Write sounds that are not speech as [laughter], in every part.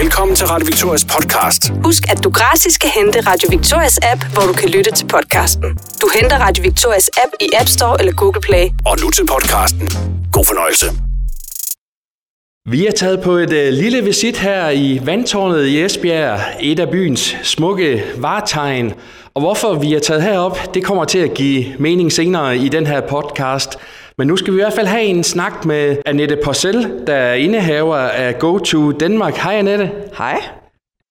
Velkommen til Radio Victorias podcast. Husk, at du gratis kan hente Radio Victorias app, hvor du kan lytte til podcasten. Du henter Radio Victorias app i App Store eller Google Play. Og nu til podcasten. God fornøjelse. Vi er taget på et øh, lille visit her i Vandtårnet i Esbjerg, et af byens smukke vartegn. Og hvorfor vi er taget herop, det kommer til at give mening senere i den her podcast. Men nu skal vi i hvert fald have en snak med Annette Porcel, der er indehaver af Go to Danmark. Hej Annette. Hej.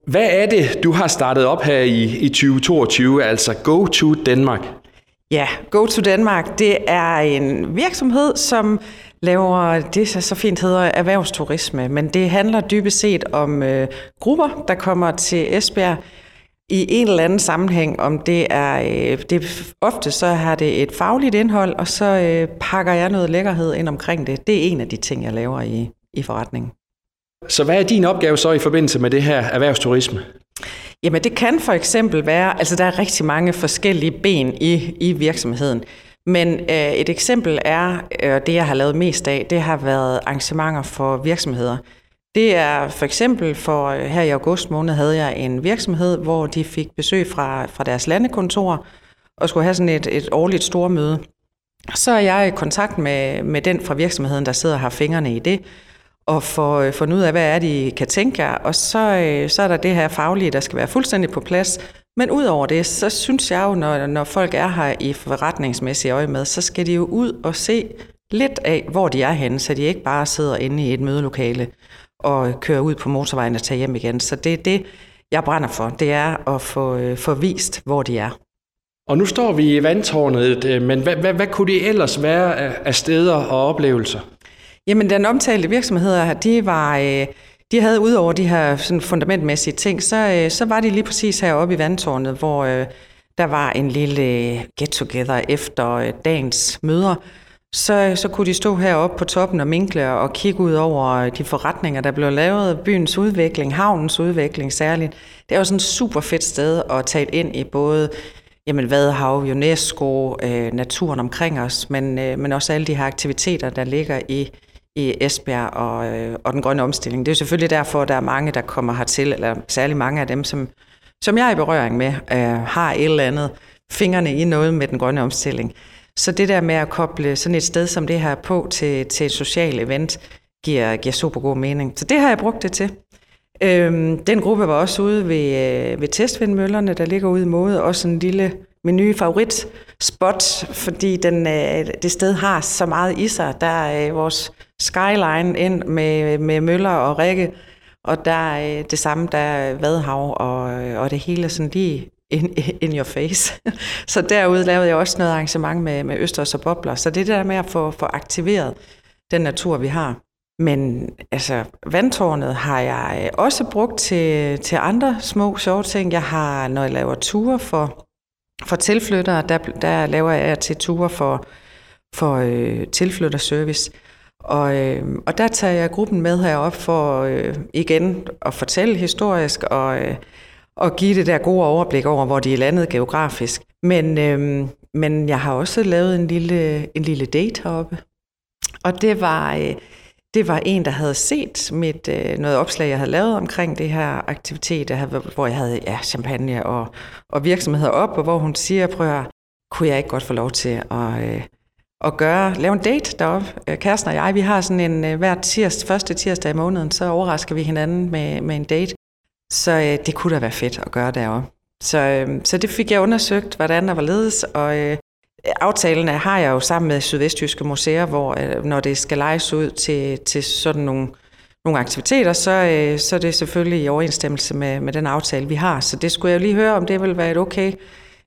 Hvad er det, du har startet op her i, i 2022, altså Go to Danmark? Ja, Go to Danmark, det er en virksomhed, som laver det, så så fint hedder erhvervsturisme, men det handler dybest set om øh, grupper, der kommer til Esbjerg i en eller anden sammenhæng, om det er, øh, det, ofte så har det et fagligt indhold, og så øh, pakker jeg noget lækkerhed ind omkring det. Det er en af de ting, jeg laver i, i forretningen. Så hvad er din opgave så i forbindelse med det her erhvervsturisme? Jamen det kan for eksempel være, altså der er rigtig mange forskellige ben i, i virksomheden. Men øh, et eksempel er, øh, det jeg har lavet mest af, det har været arrangementer for virksomheder. Det er for eksempel for øh, her i august måned havde jeg en virksomhed, hvor de fik besøg fra, fra deres landekontor og skulle have sådan et, et årligt stormøde. Så er jeg i kontakt med, med den fra virksomheden, der sidder og har fingrene i det, og får øh, fundet ud af, hvad er det, I kan tænke jer. Og så, øh, så er der det her faglige, der skal være fuldstændig på plads. Men udover det, så synes jeg jo, når, når folk er her i forretningsmæssige øje med, så skal de jo ud og se lidt af, hvor de er henne, så de ikke bare sidder inde i et mødelokale og kører ud på motorvejen og tager hjem igen. Så det er det, jeg brænder for. Det er at få, øh, få vist, hvor de er. Og nu står vi i vandtårnet, øh, men hvad, hvad, hvad kunne det ellers være af, af steder og oplevelser? Jamen, den omtalte virksomheder her, de var... Øh, de havde ud over de her sådan fundamentmæssige ting, så, så var de lige præcis heroppe i vandtårnet, hvor øh, der var en lille get-together efter dagens møder, så, så kunne de stå heroppe på toppen og minkle og kigge ud over øh, de forretninger, der blev lavet, byens udvikling, havnens udvikling særligt. Det er jo sådan et super fedt sted at tage ind i både jamen, Vadehav, UNESCO, øh, naturen omkring os, men, øh, men også alle de her aktiviteter, der ligger i, i Esbjerg og, øh, og den grønne omstilling. Det er jo selvfølgelig derfor, at der er mange, der kommer hertil, eller særlig mange af dem, som, som jeg er i berøring med, øh, har et eller andet fingrene i noget med den grønne omstilling. Så det der med at koble sådan et sted som det her på til, til et socialt event, giver, giver super god mening. Så det har jeg brugt det til. Øhm, den gruppe var også ude ved, øh, ved testvindmøllerne, der ligger ude i måde. Også en lille, min nye favoritspot, fordi den, øh, det sted har så meget i sig. Der er øh, vores skyline ind med, med møller og række, og der er øh, det samme, der er Vadehav, og, øh, og det hele sådan lige in, in your face. [laughs] så derude lavede jeg også noget arrangement med, med Østers og Bobler. Så det der med at få, få aktiveret den natur, vi har. Men altså, vandtårnet har jeg øh, også brugt til, til andre små sjove ting. Jeg har, når jeg laver ture for, for tilflyttere, der, der laver jeg til ture for, for øh, tilflytterservice. Og, øh, og der tager jeg gruppen med herop for øh, igen at fortælle historisk og øh, og give det der gode overblik over, hvor de er landet geografisk. Men, øhm, men jeg har også lavet en lille, en lille date heroppe. Og det var, øh, det var en, der havde set mit, øh, noget opslag, jeg havde lavet omkring det her aktivitet, der havde, hvor jeg havde ja, champagne og, og virksomheder op, og hvor hun siger, prøv at kunne jeg ikke godt få lov til at, øh, at gøre, lave en date deroppe. Øh, kæresten og jeg, vi har sådan en øh, hver tirsdag, første tirsdag i måneden, så overrasker vi hinanden med, med en date. Så øh, det kunne da være fedt at gøre derovre. Så, øh, så det fik jeg undersøgt, hvordan der var ledes, og øh, aftalen har jeg jo sammen med Sydvestjyske Museer, hvor øh, når det skal lejes ud til, til sådan nogle, nogle aktiviteter, så, øh, så er det selvfølgelig i overensstemmelse med, med den aftale, vi har. Så det skulle jeg jo lige høre, om det vil være et okay,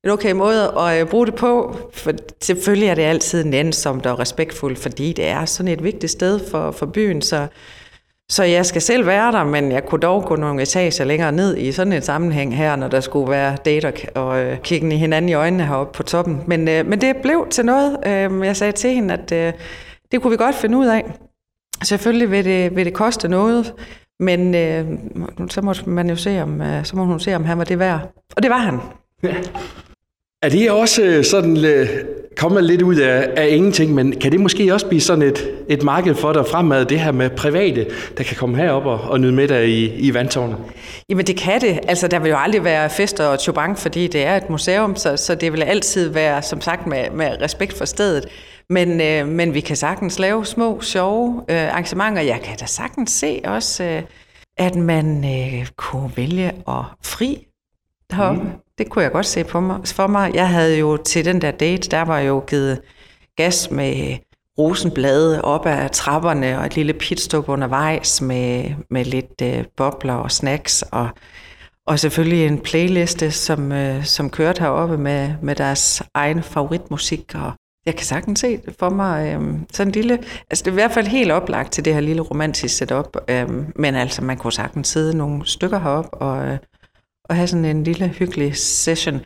et okay måde at øh, bruge det på. For selvfølgelig er det altid nænsomt og respektfuldt, fordi det er sådan et vigtigt sted for, for byen, så så jeg skal selv være der, men jeg kunne dog gå nogle etager længere ned i sådan et sammenhæng her, når der skulle være date og øh, kigge hinanden i øjnene heroppe på toppen. Men, øh, men det blev til noget. Øh, jeg sagde til hende, at øh, det kunne vi godt finde ud af. Selvfølgelig vil det, vil det koste noget, men øh, så må man jo se, om, øh, så må hun se, om han var det værd. Og det var han. Ja. Er det også øh, sådan, øh, kommer lidt ud af, af ingenting, men kan det måske også blive sådan et, et marked for dig fremad, det her med private, der kan komme herop og, og nyde med dig i, i vandtårnet? Jamen det kan det. Altså der vil jo aldrig være fester og chubang, fordi det er et museum, så, så det vil altid være, som sagt, med, med respekt for stedet. Men, øh, men vi kan sagtens lave små, sjove øh, arrangementer. Jeg kan da sagtens se også, øh, at man øh, kunne vælge at fri deroppe. Mm. Det kunne jeg godt se på mig, for mig. Jeg havde jo til den der date, der var jo givet gas med rosenblade op ad trapperne og et lille pitstop undervejs med, med lidt øh, bobler og snacks og, og selvfølgelig en playliste, som, øh, som kørte heroppe med, med deres egen favoritmusik. Og jeg kan sagtens se for mig. Øh, sådan en lille, altså det er i hvert fald helt oplagt til det her lille romantiske setup. Øh, men altså man kunne sagtens sidde nogle stykker heroppe og, øh, og have sådan en lille hyggelig session.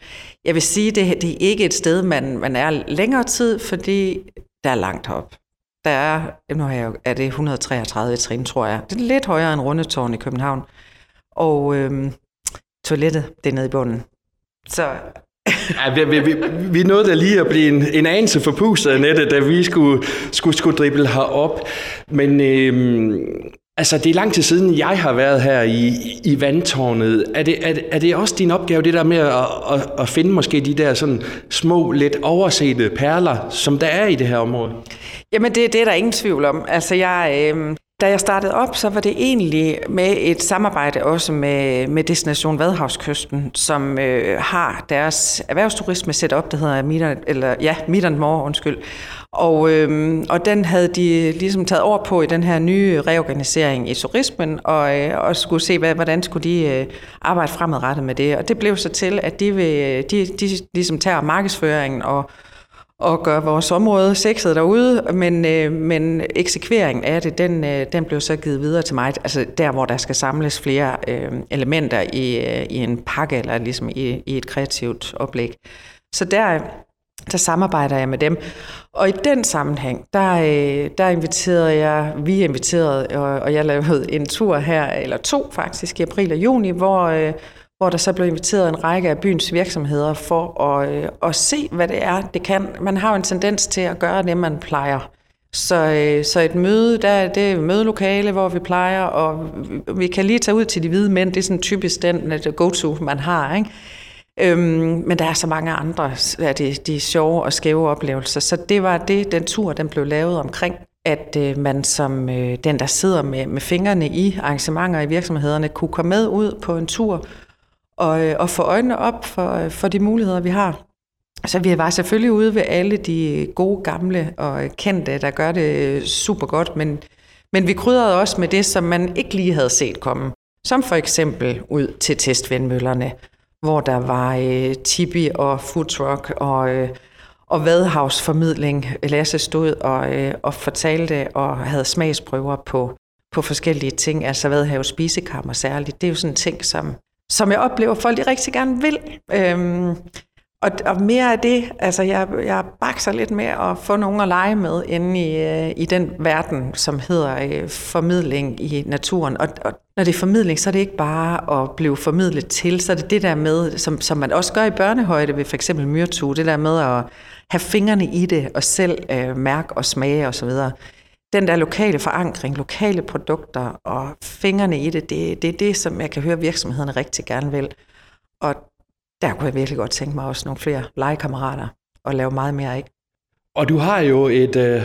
Jeg vil sige, det, det er ikke et sted, man, man er længere tid, fordi der er langt op. Der er, nu er, jeg, er det 133 trin, tror jeg. Det er lidt højere end Rundetårn i København. Og øhm, toilettet, det er nede i bunden. Så Ja, vi, vi, vi, vi nåede da lige at blive en, en anelse forpustet Annette, da vi skulle, skulle, skulle drible herop. Men øhm, Altså, det er lang tid siden, jeg har været her i, i vandtårnet. Er det, er, er det også din opgave, det der med at, at, at finde måske de der sådan små, lidt oversete perler, som der er i det her område? Jamen, det, det er der ingen tvivl om. Altså, jeg, øh, da jeg startede op, så var det egentlig med et samarbejde også med, med Destination Vadhavskysten, som øh, har deres erhvervsturisme set op, der hedder Meet, eller, ja, Meet and More, undskyld. Og, øh, og den havde de ligesom taget over på i den her nye reorganisering i turismen, og, øh, og skulle se, hvad, hvordan skulle de øh, arbejde fremadrettet med det. Og det blev så til, at de, vil, de, de ligesom tager markedsføringen og og gøre vores område sexet derude, men, øh, men eksekveringen af det, den, øh, den blev så givet videre til mig, altså der, hvor der skal samles flere øh, elementer i, øh, i en pakke, eller ligesom i, i et kreativt oplæg. Så der, der samarbejder jeg med dem. Og i den sammenhæng, der, øh, der inviterede jeg, vi inviterede, og, og jeg lavede en tur her, eller to faktisk, i april og juni, hvor, øh, hvor der så blev inviteret en række af byens virksomheder for at, øh, at se, hvad det er, det kan. Man har jo en tendens til at gøre det, man plejer. Så, så et møde, der, det er et mødelokale, hvor vi plejer, og vi kan lige tage ud til de hvide mænd. Det er sådan typisk den go-to, man har. Ikke? Øhm, men der er så mange andre af de, de sjove og skæve oplevelser. Så det var det, den tur, den blev lavet omkring at øh, man som øh, den, der sidder med, med fingrene i arrangementer i virksomhederne, kunne komme med ud på en tur og, øh, og få øjnene op for, øh, for de muligheder, vi har. Så vi var selvfølgelig ude ved alle de gode, gamle og kendte, der gør det øh, super godt, men, men vi krydrede også med det, som man ikke lige havde set komme. Som for eksempel ud til testvindmøllerne, hvor der var øh, tibi og foodtruck og, øh, og vadhavsformidling. Lasse stod og, øh, og fortalte og havde smagsprøver på, på forskellige ting, altså Vadhav spisekammer særligt. Det er jo sådan en ting, som, som jeg oplever, folk de rigtig gerne vil. Øhm, og, og mere af det, altså jeg, jeg bakser lidt med at få nogen at lege med inde i, øh, i den verden, som hedder øh, formidling i naturen. Og, og når det er formidling, så er det ikke bare at blive formidlet til, så er det det der med, som, som man også gør i børnehøjde ved for eksempel myrtue, det der med at have fingrene i det og selv øh, mærke og smage osv. Og den der lokale forankring, lokale produkter og fingrene i det, det, det er det, som jeg kan høre virksomhederne rigtig gerne vil. Og der kunne jeg virkelig godt tænke mig også nogle flere legekammerater og lave meget mere af. Og du har jo et øh,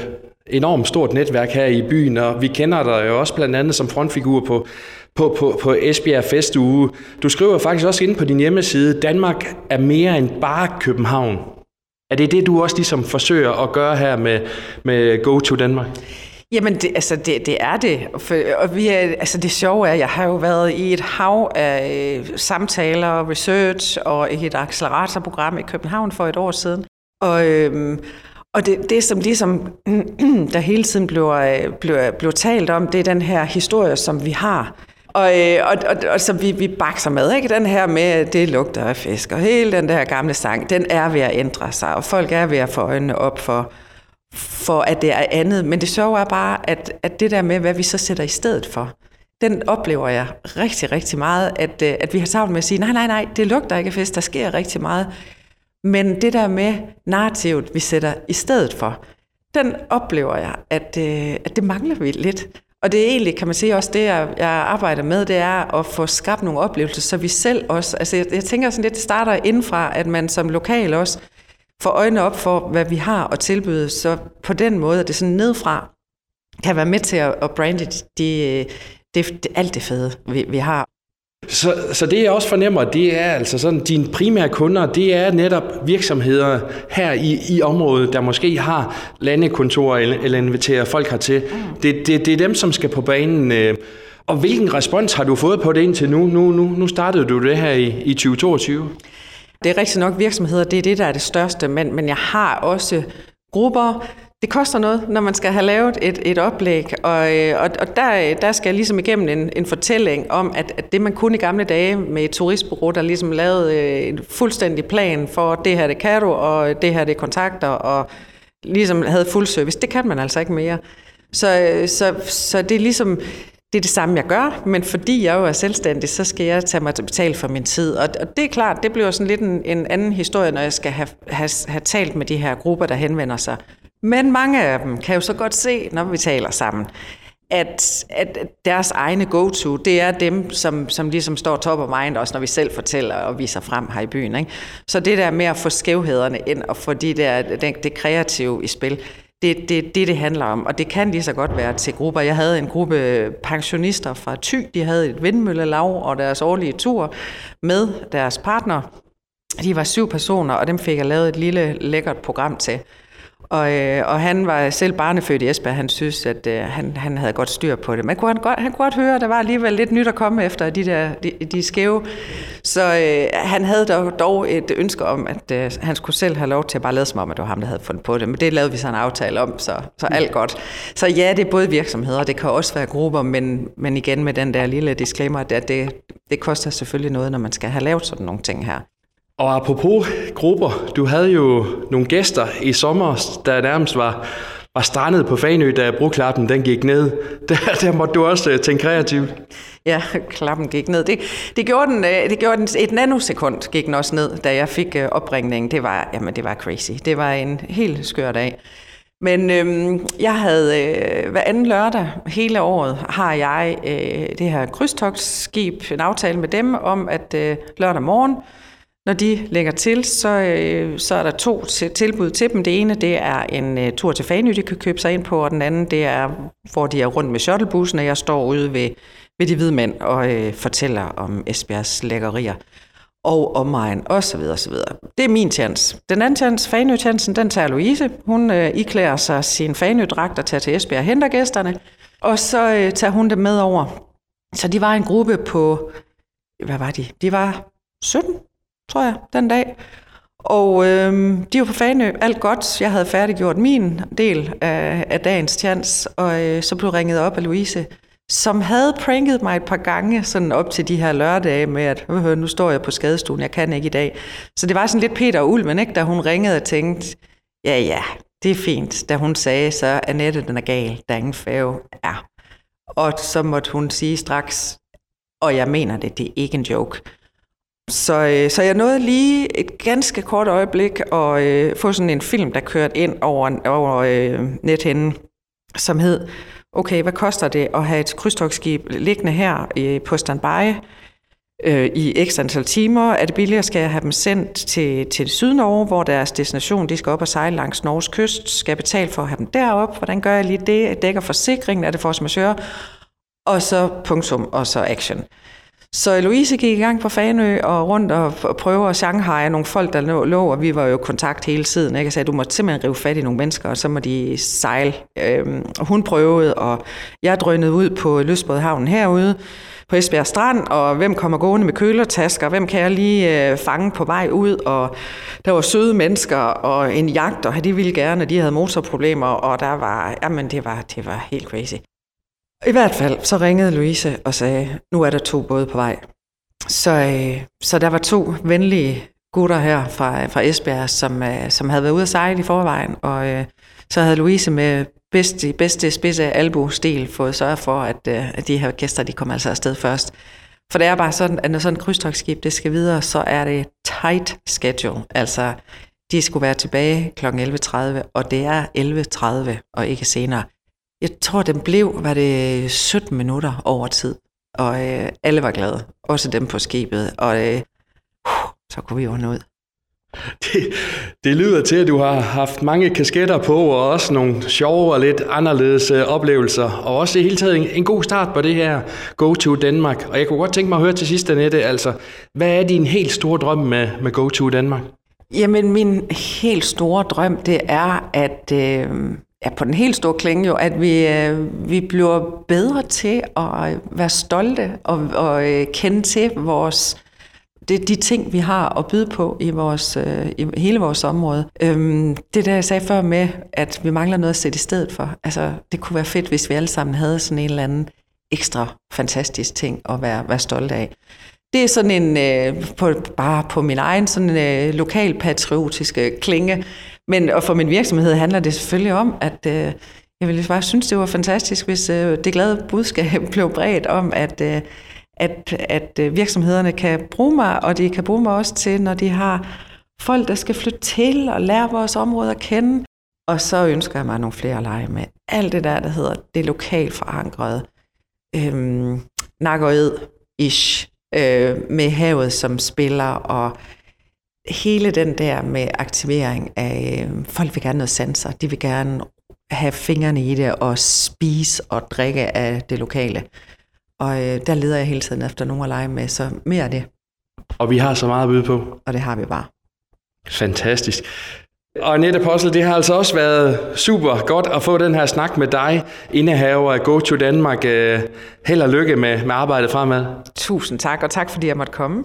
enormt stort netværk her i byen, og vi kender dig jo også blandt andet som frontfigur på, på, på, på Esbjerg Festuge. Du skriver faktisk også inde på din hjemmeside, Danmark er mere end bare København. Er det det, du også ligesom forsøger at gøre her med, med Go to Danmark? Jamen, det, altså, det, det er det. For, og vi er, altså, det sjove er, at jeg har jo været i et hav af øh, samtaler, research og et acceleratorprogram i København for et år siden. Og, øhm, og det, det, som ligesom, [clears throat] der hele tiden bliver, øh, bliver, bliver talt om, det er den her historie, som vi har. Og, øh, og, og, og så vi, vi bakser med, ikke? Den her med, det lugter af fisk, og hele den der gamle sang, den er ved at ændre sig, og folk er ved at få øjnene op for, for at det er andet. Men det sjove er bare, at, at det der med, hvad vi så sætter i stedet for, den oplever jeg rigtig, rigtig meget, at, øh, at vi har travlt med at sige, nej, nej, nej, det lugter ikke af fisk, der sker rigtig meget. Men det der med narrativet, vi sætter i stedet for, den oplever jeg, at, øh, at det mangler vi lidt. Og det er egentlig, kan man sige, også det, jeg, jeg arbejder med, det er at få skabt nogle oplevelser, så vi selv også, altså jeg, jeg tænker sådan lidt, det starter indenfra, at man som lokal også får øjnene op for, hvad vi har at tilbyde, så på den måde, at det sådan nedfra kan være med til at, at brande de, de, det, det, alt det fede, vi, vi har. Så, så det jeg også fornemmer, det er altså sådan, dine primære kunder, det er netop virksomheder her i, i området, der måske har landekontorer eller, eller inviterer folk hertil. Mm. Det, det, det er dem, som skal på banen. Øh. Og hvilken respons har du fået på det indtil nu? Nu, nu, nu startede du det her i, i 2022. Det er rigtig nok virksomheder, det er det, der er det største, men, men jeg har også grupper, det koster noget, når man skal have lavet et, et oplæg, og, øh, og, og der, der skal jeg ligesom igennem en, en fortælling om, at, at det man kunne i gamle dage med et turistbureau, der ligesom lavede øh, en fuldstændig plan for, det her det kan du, og det her det er kontakter, og ligesom havde fuld service, det kan man altså ikke mere. Så, øh, så, så det er ligesom, det er det samme, jeg gør, men fordi jeg jo er selvstændig, så skal jeg tage mig til betale for min tid. Og, og det er klart, det bliver sådan lidt en, en anden historie, når jeg skal have, have, have talt med de her grupper, der henvender sig. Men mange af dem kan jo så godt se, når vi taler sammen, at, at deres egne go-to, det er dem, som, som ligesom står top of mind, også når vi selv fortæller og viser frem her i byen. Ikke? Så det der med at få skævhederne ind og få de der, det, det kreative i spil, det er det, det, det handler om. Og det kan lige så godt være til grupper. Jeg havde en gruppe pensionister fra Thy, de havde et vindmøllelav og deres årlige tur med deres partner. De var syv personer, og dem fik jeg lavet et lille lækkert program til. Og, øh, og han var selv barnefødt i Esbjerg. Han synes, at øh, han, han havde godt styr på det. Men kunne han, godt, han kunne godt høre, at der var alligevel lidt nyt at komme efter de der de, de skæve. Så øh, han havde dog, dog et ønske om, at øh, han skulle selv have lov til at bare lade som om, at det var ham, der havde fundet på det. Men det lavede vi så en aftale om, så, så alt godt. Så ja, det er både virksomheder, det kan også være grupper, men, men igen med den der lille disclaimer, at det, det koster selvfølgelig noget, når man skal have lavet sådan nogle ting her. Og apropos grupper, du havde jo nogle gæster i sommer, der nærmest var, var strandet på Fanø, da broklappen den gik ned. [laughs] Der, der måtte du også øh, tænke kreativt. Ja, klappen gik ned. Det, det, gjorde den, øh, det gjorde den et nanosekund gik den også ned, da jeg fik øh, opringningen. Det var, jamen, det var crazy. Det var en helt skør dag. Men øhm, jeg havde øh, hver anden lørdag hele året har jeg øh, det her krydstogsskib, en aftale med dem om, at øh, lørdag morgen, når de lægger til, så, øh, så er der to tilbud til dem. Det ene det er en øh, tur til Fanø, de kan købe sig ind på, og den anden det er, hvor de er rundt med shuttlebussen, og jeg står ude ved, ved de hvide mænd og øh, fortæller om Esbjergs lækkerier og omegn og så videre, så videre. Det er min chance. Den anden chance, Fanø-chancen, den tager Louise. Hun øh, iklærer sig sin Fanø-dragt og tager til Esbjerg og henter gæsterne, og så øh, tager hun dem med over. Så de var en gruppe på, hvad var de? De var 17 tror jeg, den dag. Og øh, de var på Fanø, alt godt. Jeg havde færdiggjort min del af, af dagens chance, og øh, så blev ringet op af Louise, som havde pranket mig et par gange, sådan op til de her lørdage med, at øh, nu står jeg på skadestuen, jeg kan ikke i dag. Så det var sådan lidt Peter og Ulven, ikke, da hun ringede og tænkte, ja ja, det er fint. Da hun sagde, så Annette, den er gal, der er ingen fave. Ja. Og så måtte hun sige straks, og jeg mener det, det er ikke en joke. Så, øh, så jeg nåede lige et ganske kort øjeblik at øh, få sådan en film, der kørte ind over, over øh, nethinden, som hed, okay, hvad koster det at have et krydstogsskib liggende her øh, på standby øh, i x antal timer? Er det billigere, skal jeg have dem sendt til, til Sydnorge, hvor deres destination, de skal op og sejle langs Norges kyst, skal jeg betale for at have dem derop? Hvordan gør jeg lige det? Dækker forsikringen? Er det force majeure? Og så punktum, og så action. Så Louise gik i gang på Fanø og rundt og, og prøve at Shanghai nogle folk, der lå, lå, og vi var jo i kontakt hele tiden. Ikke? Jeg sagde, du må simpelthen rive fat i nogle mennesker, og så må de sejle. Øhm, og hun prøvede, og jeg drønede ud på Løsbådhavnen herude på Esbjerg Strand, og hvem kommer gående med kølertasker, hvem kan jeg lige øh, fange på vej ud, og der var søde mennesker, og en jagt, og de ville gerne, de havde motorproblemer, og der var, jamen det var, det var helt crazy. I hvert fald så ringede Louise og sagde, nu er der to både på vej. Så, øh, så der var to venlige gutter her fra, fra Esbjerg, som, øh, som havde været ude at sejle i forvejen, og øh, så havde Louise med bedste, bedste spids albu-stil fået sørget for, at, øh, at de her gæster, de kom altså afsted først. For det er bare sådan, at når sådan et krydstogsskib det skal videre, så er det tight schedule. Altså, de skulle være tilbage kl. 11.30, og det er 11.30 og ikke senere. Jeg tror, den blev, var det 17 minutter over tid, og øh, alle var glade, også dem på skibet, og øh, så kunne vi jo ud. Det, det lyder til, at du har haft mange kasketter på, og også nogle sjove og lidt anderledes øh, oplevelser, og også i hele taget en, en god start på det her Go to Danmark. Og jeg kunne godt tænke mig at høre til sidst, Annette, altså, hvad er din helt store drøm med, med Go to Danmark? Jamen, min helt store drøm, det er, at øh, ja, på den helt store klinge jo, at vi, øh, vi bliver bedre til at øh, være stolte og, og øh, kende til vores det de ting, vi har at byde på i, vores, øh, i hele vores område. Øhm, det der, jeg sagde før med, at vi mangler noget at sætte i stedet for. Altså, det kunne være fedt, hvis vi alle sammen havde sådan en eller anden ekstra fantastisk ting at være, være stolte af. Det er sådan en, øh, på, bare på min egen sådan øh, lokalpatriotiske klinge. Men og for min virksomhed handler det selvfølgelig om, at øh, jeg ville bare synes, det var fantastisk, hvis øh, det glade budskab [laughs] blev bredt om, at, øh, at, at øh, virksomhederne kan bruge mig, og de kan bruge mig også til, når de har folk, der skal flytte til og lære vores område at kende. Og så ønsker jeg mig nogle flere at lege med. Alt det der, der hedder det lokalt forankrede. Øhm, Nakkerød-ish. Øh, med havet som spiller, og hele den der med aktivering af, øh, folk vil gerne noget sanser, de vil gerne have fingrene i det og spise og drikke af det lokale. Og øh, der leder jeg hele tiden efter nogen at lege med, så mere af det. Og vi har så meget at byde på. Og det har vi bare. Fantastisk. Og Annette Possel, det har altså også været super godt at få den her snak med dig, indehaver af Go to Danmark. Øh, held og lykke med, med arbejdet fremad. Tusind tak, og tak fordi jeg måtte komme.